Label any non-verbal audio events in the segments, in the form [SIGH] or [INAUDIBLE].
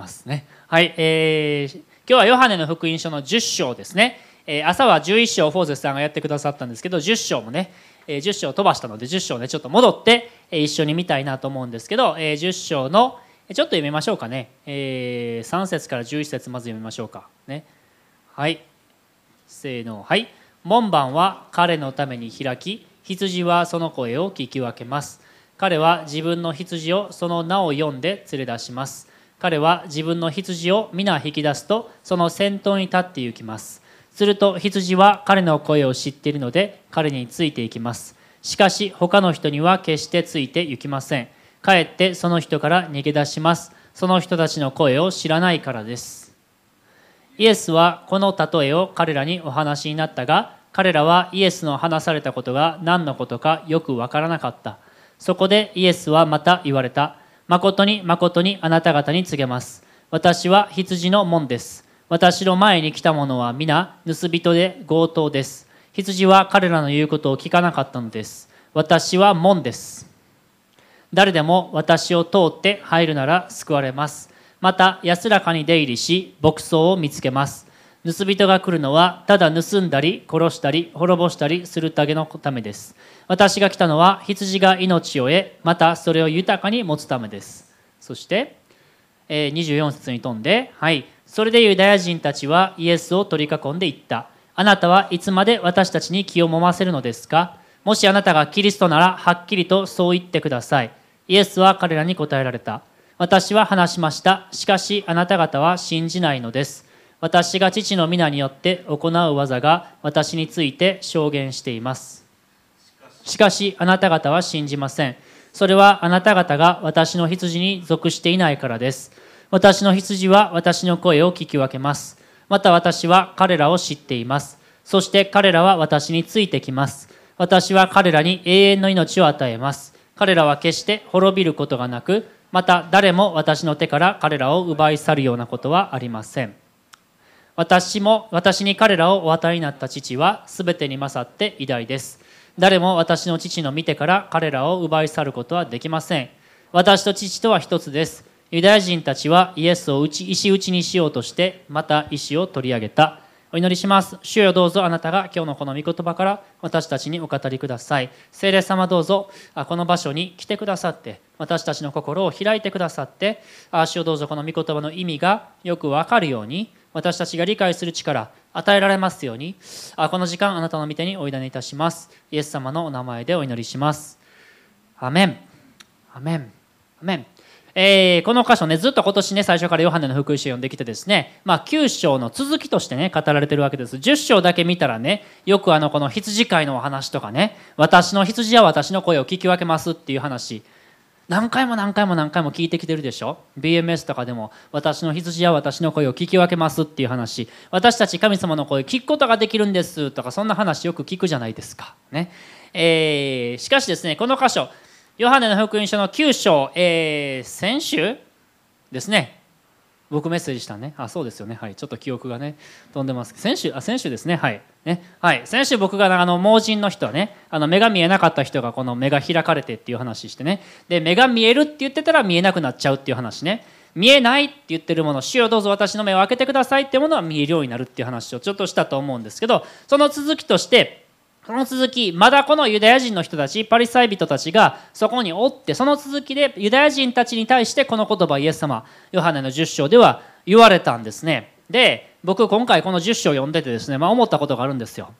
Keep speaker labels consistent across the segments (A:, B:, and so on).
A: ますね。はい、えー、今日はヨハネの福音書の10章ですね。えー、朝は11章フォーゼスさんがやってくださったんですけど10章もね、えー、10章飛ばしたので10章ねちょっと戻って、えー、一緒に見たいなと思うんですけど、えー、10章のちょっと読みましょうかね、えー、3節から11節まず読みましょうか。ね。はい。せーの。はい。門番は彼のために開き羊はその声を聞き分けます。彼は自分の羊をその名を読んで連れ出します。彼は自分の羊を皆引き出すとその先頭に立って行きます。すると羊は彼の声を知っているので彼についていきます。しかし他の人には決してついて行きません。かえってその人から逃げ出します。その人たちの声を知らないからです。イエスはこの例えを彼らにお話になったが彼らはイエスの話されたことが何のことかよくわからなかった。そこでイエスはまた言われた。誠に誠にあなた方に告げます。私は羊の門です。私の前に来た者は皆盗人で強盗です。羊は彼らの言うことを聞かなかったのです。私は門です。誰でも私を通って入るなら救われます。また安らかに出入りし牧草を見つけます。盗人が来るのはただ盗んだり殺したり滅ぼしたりするだけのためです。私が来たのは羊が命を得またそれを豊かに持つためです。そして、24節に飛んで、はい、それでユダヤ人たちはイエスを取り囲んでいった。あなたはいつまで私たちに気をもませるのですか？もしあなたがキリストならはっきりとそう言ってください。イエスは彼らに答えられた。私は話しました。しかしあなた方は信じないのです。私が父の皆によって行う技が私について証言していますしかしあなた方は信じません。それはあなた方が私の羊に属していないからです。私の羊は私の声を聞き分けます。また私は彼らを知っています。そして彼らは私についてきます。私は彼らに永遠の命を与えます。彼らは決して滅びることがなく、また誰も私の手から彼らを奪い去るようなことはありません。私も私に彼らをお与えになった父は全てに勝って偉大です。誰も私の父の見てから彼らを奪い去ることはできません。私と父とは一つです。ユダヤ人たちはイエスを打ち石打ちにしようとしてまた石を取り上げた。お祈りします。主よどうぞあなたが今日のこの御言葉から私たちにお語りください。聖霊様どうぞこの場所に来てくださって私たちの心を開いてくださって主をどうぞこの御言葉の意味がよくわかるように私たちが理解する力与えられますようにあこの時間あなたの御手にお委ねいたします。イエス様のお名前でお祈りします。アメン。アメン。アメン。えー、この箇所ねずっと今年ね最初からヨハネの福音書を読んできてですね、まあ、9章の続きとしてね語られてるわけです。10章だけ見たらねよくあのこの羊飼いのお話とかね私の羊は私の声を聞き分けますっていう話。何回も何回も何回も聞いてきてるでしょ？BMS とかでも私の羊や私の声を聞き分けますっていう話。私たち神様の声聞くことができるんですとかそんな話よく聞くじゃないですか。ね、えー、しかしですねこの箇所。ヨハネの福音書の9章、えー、先週？ですね。僕メッセージしたね。あそうですよね。はい。ちょっと記憶がね飛んでます。先週あ先週ですね。はい。ね。はい。先週僕があの盲人の人はねあの目が見えなかった人がこの目が開かれてっていう話してね。で目が見えるって言ってたら見えなくなっちゃうっていう話ね。見えないって言ってるもの主よどうぞ私の目を開けてくださいってものは見えるようになるっていう話をちょっとしたと思うんですけどその続きとしてその続きまだこのユダヤ人の人たちパリサイ人たちがそこにおってその続きでユダヤ人たちに対してこの言葉イエス様ヨハネの10章では言われたんですね。で僕今回この10章読んでてですね、まあ、思ったことがあるんですよ。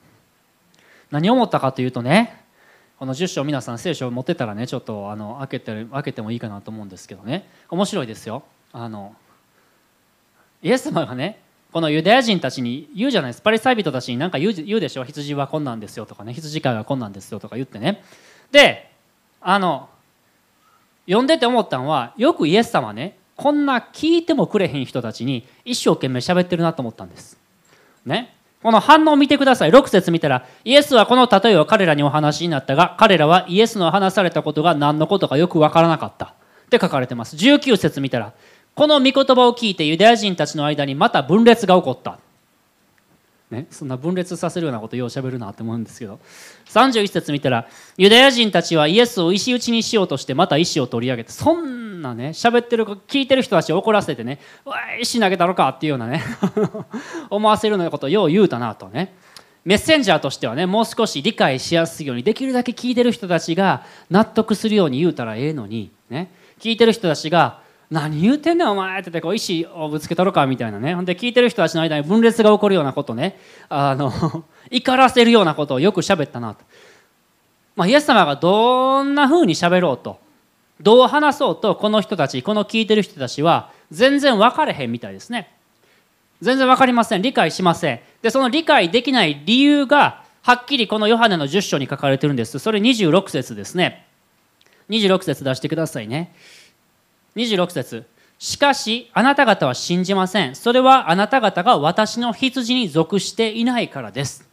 A: 何思ったかというとねこの10章皆さん聖書を持ってたらねちょっとあの開けて開けてもいいかなと思うんですけどね。面白いですよ。あのイエス様がねこのユダヤ人たちに言うじゃないです。パリサイ人たちに何か言う言うでしょ。羊はこんなんですよとかね。羊飼いはこんなんですよとか言ってね。であの読んでて思ったのはよくイエス様ねこんな聞いてもくれへん人たちに一生懸命喋ってるなと思ったんです。ね。この反応を見てください。6節見たらイエスはこの例えを彼らにお話になったが彼らはイエスの話されたことが何のことかよく分からなかった。って書かれてます。19節見たらこの御言葉を聞いてユダヤ人たちの間にまた分裂が起こった。ね、そんな分裂させるようなことようしゃべるなって思うんですけど。31節見たらユダヤ人たちはイエスを石打ちにしようとしてまた石を取り上げてそんなね喋ってる聞いてる人たちを怒らせてね「わい石投げたのか」っていうようなね [LAUGHS] 思わせるようなことをよう言うたなとね。メッセンジャーとしてはねもう少し理解しやすいようにできるだけ聞いてる人たちが納得するように言うたらええのにね。聞いてる人たちが「何言うてんねんお前」ってこう石をぶつけたろかみたいなね。ほんで聞いてる人たちの間に分裂が起こるようなことね。あの [LAUGHS] 怒らせるようなことをよく喋ったなと。まあ、イエス様がどんなふうに喋ろうとどう話そうとこの人たちこの聞いてる人たちは全然分かれへんみたいですね。全然分かりません。理解しません。でその理解できない理由がはっきりこのヨハネの10章に書かれてるんです。それ26節ですね。26節出してくださいね。26節。しかしあなた方は信じません。それはあなた方が私の羊に属していないからです。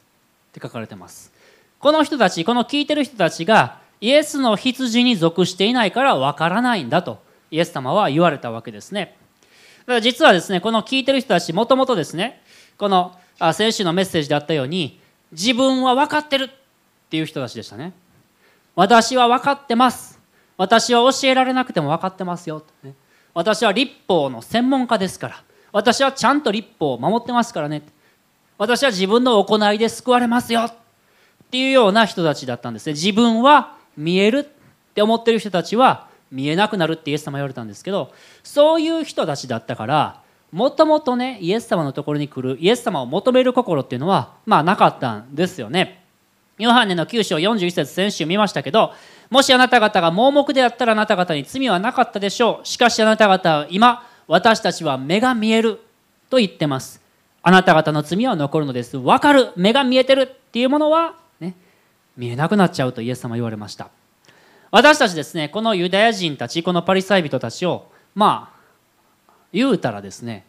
A: って書かれてます。この人たちこの聞いてる人たちがイエスの羊に属していないからわからないんだとイエス様は言われたわけですね。だから実はですねこの聞いてる人たちもともとですねこの先週のメッセージであったように自分は分かってるっていう人たちでしたね。私は分かってます。私は教えられなくても分かってますよ、ね、私は立法の専門家ですから。私はちゃんと立法を守ってますからね。私は自分の行いで救われますよっていうような人たちだったんですね。自分は見えるって思ってる人たちは見えなくなるってイエス様言われたんですけどそういう人たちだったからもともとねイエス様のところに来るイエス様を求める心っていうのはまあなかったんですよね。ヨハネの9章41節先週見ましたけどもしあなた方が盲目であったらあなた方に罪はなかったでしょう。しかしあなた方は今私たちは目が見えると言ってます。あなた方の罪は残るのです。分かる。目が見えてる。っていうものはね見えなくなっちゃうとイエス様言われました。私たちですねこのユダヤ人たちこのパリサイ人たちをまあ言うたらですね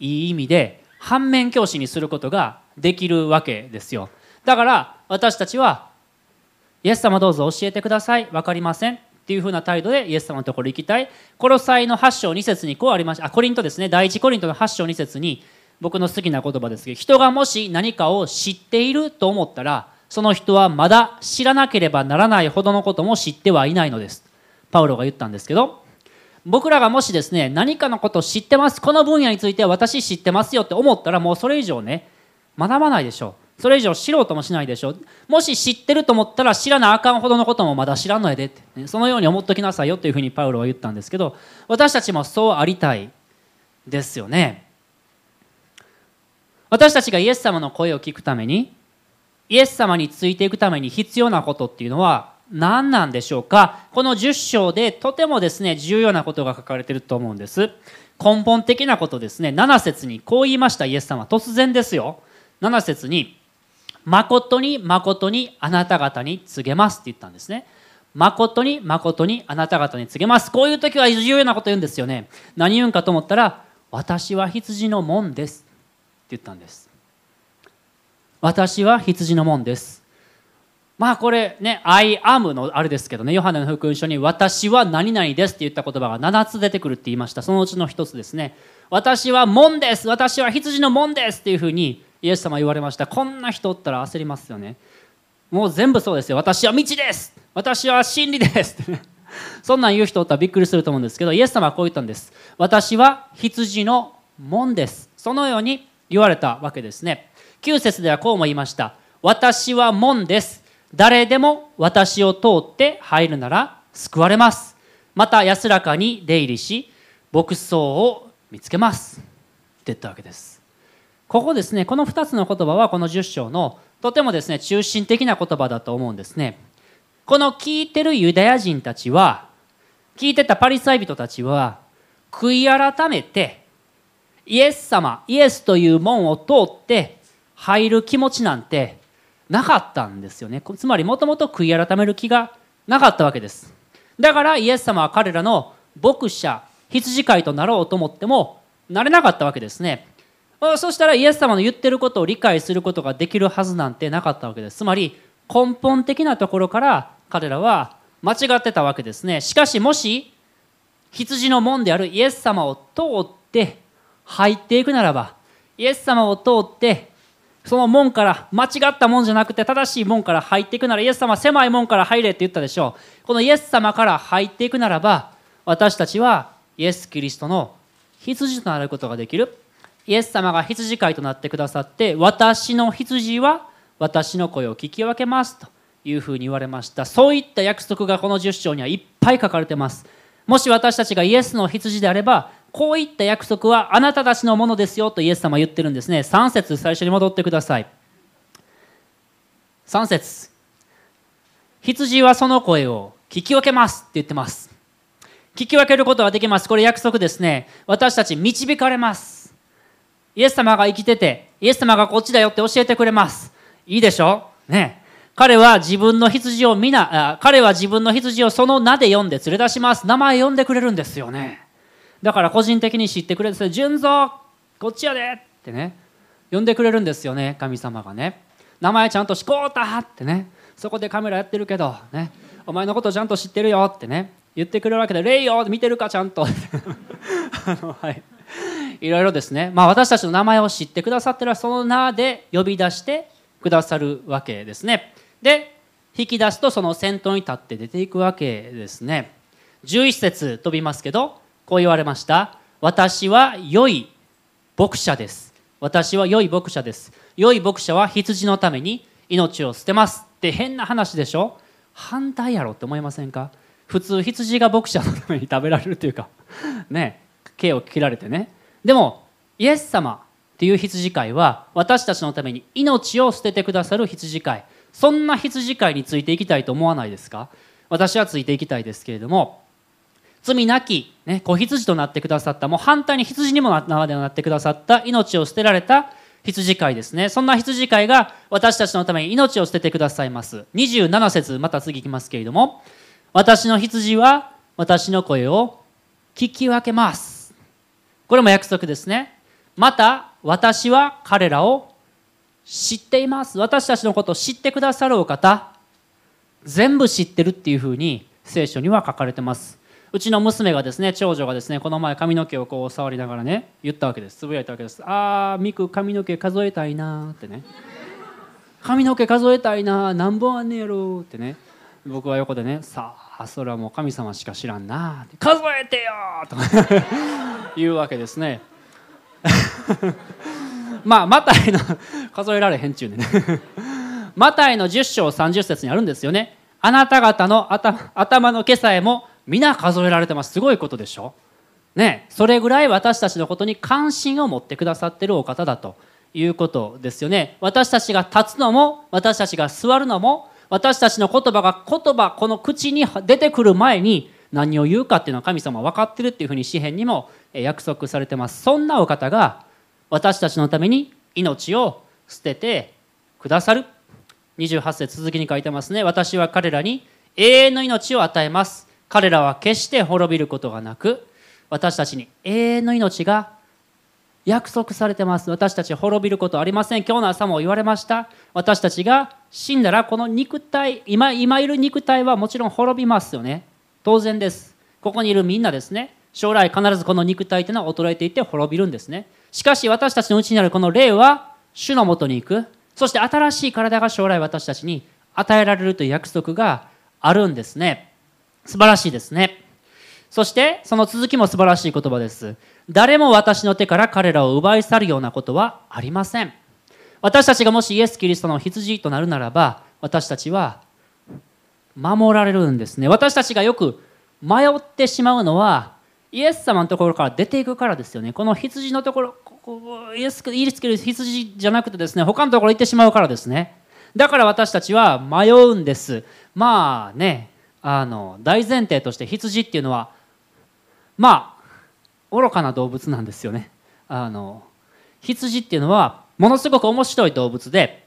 A: いい意味で反面教師にすることができるわけですよ。だから私たちはイエス様どうぞ教えてください。分かりません。っていうふうな態度でイエス様のところ行きたい。コロサイの8章2節にこうありましたあコリントですね。第1コリントの8章2節に僕の好きな言葉ですけど人がもし何かを知っていると思ったらその人はまだ知らなければならないほどのことも知ってはいないのです。パウロが言ったんですけど僕らがもしですね何かのことを知ってます。この分野について私知ってますよって思ったらもうそれ以上ね学ばないでしょう。それ以上知ろうともしないでしょ。うもし知ってると思ったら知らなあかんほどのこともまだ知らんのやでって、ね、そのように思っときなさいよというふうにパウロは言ったんですけど私たちもそうありたいですよね。私たちがイエス様の声を聞くためにイエス様についていくために必要なことっていうのは何なんでしょうか。この10章でとてもですね重要なことが書かれていると思うんです。根本的なことですね。7節にこう言いましたイエス様。突然ですよ。7節に「誠に誠にあなた方に告げます」って言ったんですね。誠に誠にあなた方に告げます。こういう時は重要なこと言うんですよね。何言うんかと思ったら「私は羊の門です」って言ったんです。私は羊の門です。まあこれね「I am」のあれですけどねヨハネの福音書に「私は何々です」って言った言葉が7つ出てくるって言いました。そのうちの1つですね「私は門です。私は羊の門です」っていうふうにイエス様言われました。こんな人おったら焦りますよね。もう全部そうですよ。私は道です。私は真理です。[LAUGHS] そんなん言う人おったらびっくりすると思うんですけどイエス様はこう言ったんです。私は羊の門です。そのように言われたわけですね。9節ではこうも言いました。私は門です。誰でも私を通って入るなら救われます。また安らかに出入りし牧草を見つけます。って言ったわけです。ここですねこの2つの言葉はこの10章のとてもですね中心的な言葉だと思うんですね。この聞いてるユダヤ人たちは聞いてたパリサイ人たちは悔い改めてイエス様イエスという門を通って入る気持ちなんてなかったんですよね。つまりもともと悔い改める気がなかったわけです。だからイエス様は彼らの牧者羊飼いとなろうと思ってもなれなかったわけですね。そしたらイエス様の言ってることを理解することができるはずなんてなかったわけです。つまり根本的なところから彼らは間違ってたわけですね。しかしもし羊の門であるイエス様を通って入っていくならばイエス様を通ってその門から間違った門じゃなくて正しい門から入っていくならイエス様は狭い門から入れって言ったでしょう。このイエス様から入っていくならば私たちはイエス・キリストの羊となることができる。イエス様が羊飼いとなってくださって私の羊は私の声を聞き分けますというふうに言われました。そういった約束がこの10章にはいっぱい書かれてます。もし私たちがイエスの羊であればこういった約束はあなたたちのものですよとイエス様は言ってるんですね。3節最初に戻ってください。3節。羊はその声を聞き分けますって言ってます。聞き分けることができます。これ約束ですね。私たち導かれます。イエス様が生きててイエス様がこっちだよって教えてくれます。いいでしょ？ね。彼は自分の羊を皆彼は自分の羊をその名で呼んで連れ出します。名前呼んでくれるんですよね。だから個人的に知ってくれて純三こっちやでってね。呼んでくれるんですよね神様がね。名前ちゃんとしこうたってね。そこでカメラやってるけどね。お前のことちゃんと知ってるよってね。言ってくれるわけで「レイよ見てるかちゃんと」[LAUGHS] あのはい。いろいろですね、まあ、私たちの名前を知ってくださってるその名で呼び出してくださるわけですね。で引き出すとその先頭に立って出ていくわけですね。11節飛びますけどこう言われました。私は良い牧者です。私は良い牧者です。良い牧者は羊のために命を捨てます。って変な話でしょ？反対やろって思いませんか？普通羊が牧者のために食べられるというか。ね。毛を切られてね。でもイエス様っていう羊飼いは私たちのために命を捨ててくださる羊飼い。そんな羊飼いについていきたいと思わないですか？私はついていきたいですけれども罪なき、ね、子羊となってくださったもう反対に羊にもなってくださった命を捨てられた羊飼いですね。そんな羊飼いが私たちのために命を捨ててくださいます。27節また次いきますけれども私の羊は私の声を聞き分けます。これも約束ですね。また私は彼らを知っています。私たちのことを知ってくださるお方全部知ってるっていうふうに聖書には書かれてます。うちの娘がですね長女がですねこの前髪の毛をこう触りながらね言ったわけです。つぶやいたわけです。ああミク髪の毛数えたいなってね。髪の毛数えたいな何本あんねやろってね。僕は横でねさあそれはもう神様しか知らんな。数えてよと [LAUGHS] 言うわけですね。[LAUGHS] まあマタイの数えられへんちゅうねマタイの10章30節にあるんですよね。あなた方の頭の毛さえも皆数えられてます。すごいことでしょ。ねそれぐらい私たちのことに関心を持ってくださってるお方だということですよね。私たちが立つのも私たちが座るのも私たちの言葉が言葉この口に出てくる前に何を言うかっていうのは神様は分かってるっていうふうに詩篇にも約束されてます。そんなお方が私たちのために命を捨ててくださる。28節続きに書いてますね。私は彼らに永遠の命を与えます。彼らは決して滅びることがなく私たちに永遠の命が約束されてます。私たち滅びることありません。今日の朝も言われました。私たちが死んだらこの肉体今今いる肉体はもちろん滅びますよね。当然です。ここにいるみんなですね。将来必ずこの肉体というのは衰えていって滅びるんですね。しかし私たちのうちにあるこの霊は主のもとに行く。そして新しい体が将来私たちに与えられるという約束があるんですね。素晴らしいですね。そしてその続きも素晴らしい言葉です。誰も私の手から彼らを奪い去るようなことはありません。私たちがもしイエス・キリストの羊となるならば私たちは守られるんですね。私たちがよく迷ってしまうのはイエス様のところから出ていくからですよね。この羊のところここイエスイエスキリスト羊じゃなくてですね他のところ行ってしまうからですね。だから私たちは迷うんです。まあねあの大前提として羊っていうのはまあ愚かな動物なんですよね。あの羊っていうのはものすごく面白い動物で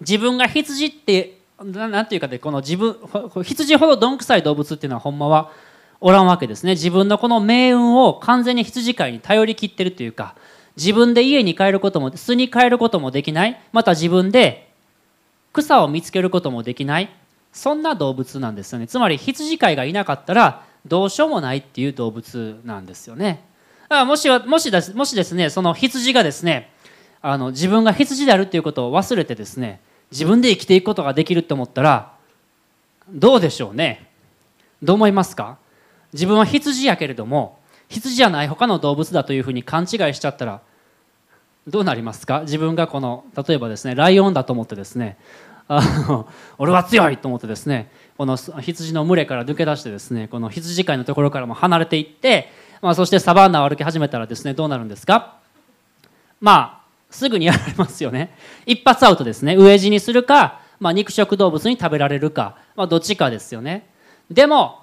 A: 自分が羊って何ていうかでこの自分羊ほどどんくさい動物っていうのはほんまはおらんわけですね。自分のこの命運を完全に羊飼いに頼りきってるというか自分で家に帰ることも巣に帰ることもできない。また自分で草を見つけることもできない。そんな動物なんですよね。つまり羊飼いがいなかったらどうしようもないっていう動物なんですよね。だもしもしですもしですねその羊がですねあの自分が羊であるっていうことを忘れてですね自分で生きていくことができるって思ったらどうでしょうね。どう思いますか？
B: 自分は羊やけれども羊じゃない他の動物だというふうに勘違いしちゃったらどうなりますか？自分がこの例えばですねライオンだと思ってですねあの俺は強いと思ってですねこの羊の群れから抜け出してですねこの羊飼いのところからも離れていって、まあ、そしてサバンナを歩き始めたらですねどうなるんですか？まあすぐにやられますよね。一発アウトですね。飢え死にするか、まあ、肉食動物に食べられるか、まあ、どっちかですよね。でも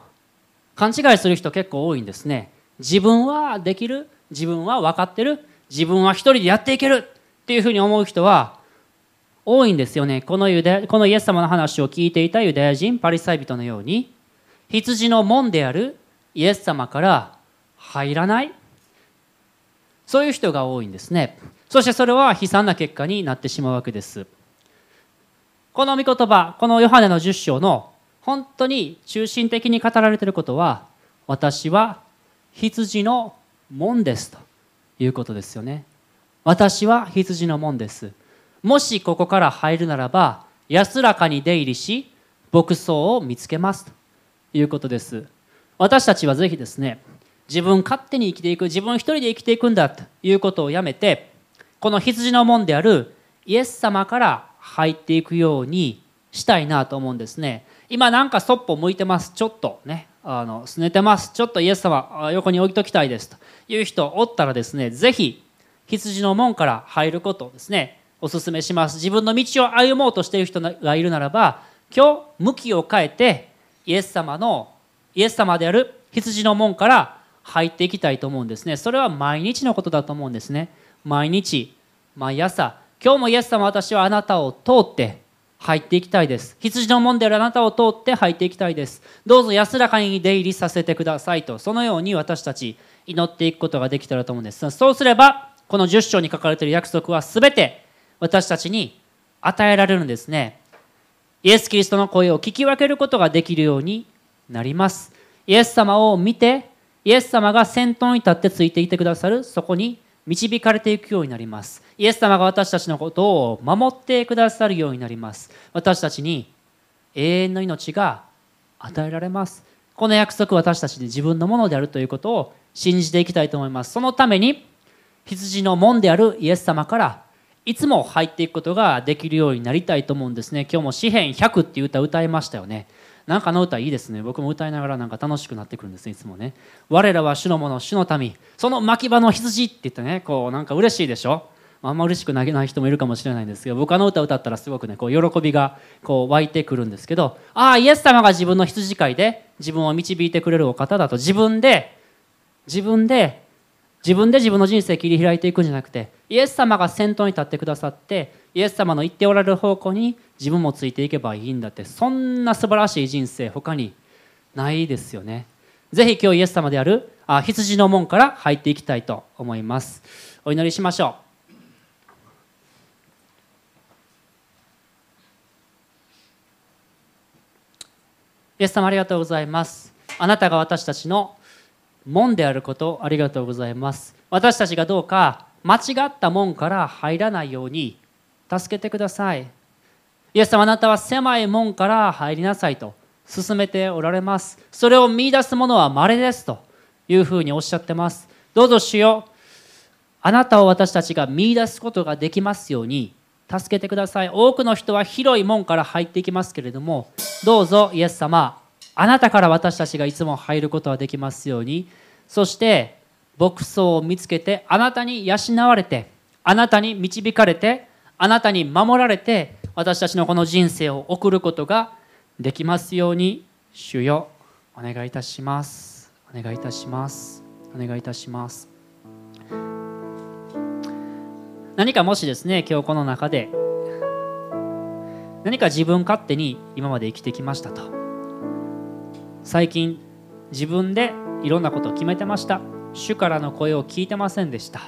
B: 勘違いする人結構多いんですね。自分はできる自分は分かってる自分は一人でやっていけるっていうふうに思う人は多いんですよね。このユダこのイエス様の話を聞いていたユダヤ人パリサイ人のように羊の門であるイエス様から入らない。そういう人が多いんですね。そしてそれは悲惨な結果になってしまうわけです。この御言葉このヨハネの10章の本当に中心的に語られていることは私は羊の門ですということですよね。私は羊の門です。もしここから入るならば安らかに出入りし牧草を見つけます。ということです。私たちはぜひですね自分勝手に生きていく自分一人で生きていくんだということをやめてこの羊の門であるイエス様から入っていくようにしたいなと思うんですね。今なんかそっぽ向いてます。ちょっとねあのすねてます。ちょっとイエス様横に置いときたいです。という人おったらですねぜひ羊の門から入ることをですねお勧めします。自分の道を歩もうとしている人がいるならば今日向きを変えてイエス様のイエス様である羊の門から入っていきたいと思うんですね。それは毎日のことだと思うんですね。毎日毎朝今日もイエス様私はあなたを通って入っていきたいです。羊の門であるあなたを通って入っていきたいです。どうぞ安らかに出入りさせてくださいとそのように私たち祈っていくことができたらと思うんです。そうすればこの10章に書かれている約束は全て私たちに与えられるんですね。イエス・キリストの声を聞き分けることができるようになります。イエス様を見てイエス様が先頭に立ってついていてくださる。そこに導かれていくようになります。イエス様が私たちのことを守ってくださるようになります。私たちに永遠の命が与えられます。この約束私たちで自分のものであるということを信じていきたいと思います。そのために羊の門であるイエス様からいつも入っていくことができるようになりたいと思うんですね。今日も詩編100っていう歌歌いましたよね。なんかの歌いいですね。僕も歌いながらなんか楽しくなってくるんですねいつもね。我らは主の者主の民。その牧場の羊って言ってねこうなんか嬉しいでしょ。あんま嬉しく投げない人もいるかもしれないんですけど僕あの歌歌ったらすごくねこう喜びがこう湧いてくるんですけどああイエス様が自分の羊飼いで自分を導いてくれるお方だと自分で自分で自分で自分の人生切り開いていくんじゃなくてイエス様が先頭に立ってくださってイエス様の言っておられる方向に自分もついていけばいいんだってそんな素晴らしい人生他にないですよね。ぜひ今日イエス様であるあ羊の門から入っていきたいと思います。お祈りしましょう。イエス様ありがとうございます。あなたが私たちの門であることありがとうございます。私たちがどうか間違った門から入らないように助けてください。イエス様あなたは狭い門から入りなさいと進めておられます。それを見いだす者は稀ですというふうにおっしゃってます。どうぞ主よあなたを私たちが見いだすことができますように助けてください。多くの人は広い門から入っていきますけれどもどうぞイエス様あなたから私たちがいつも入ることができますように。そして牧草を見つけてあなたに養われてあなたに導かれてあなたに守られて私たちのこの人生を送ることができますように。主よお願いいたします。お願いいたします。お願いいたします。何かもしですね今日この中で何か自分勝手に今まで生きてきましたと。最近自分でいろんなことを決めてました。主からの声を聞いてませんでした。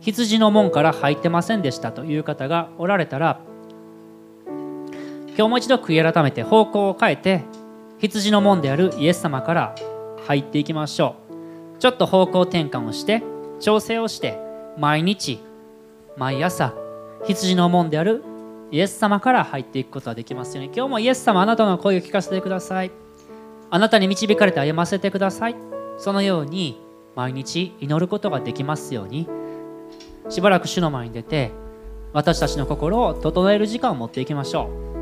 B: 羊の門から入ってませんでしたという方がおられたら今日もう一度悔い改めて方向を変えて羊の門であるイエス様から入っていきましょう。ちょっと方向転換をして調整をして毎日毎朝羊の門であるイエス様から入っていくことができますように。今日もイエス様あなたの声を聞かせてください。あなたに導かれて歩ませてください。
A: そのように毎日祈ることができますように。しばらく主の前に出て私たちの心を整える時間を持っていきましょう。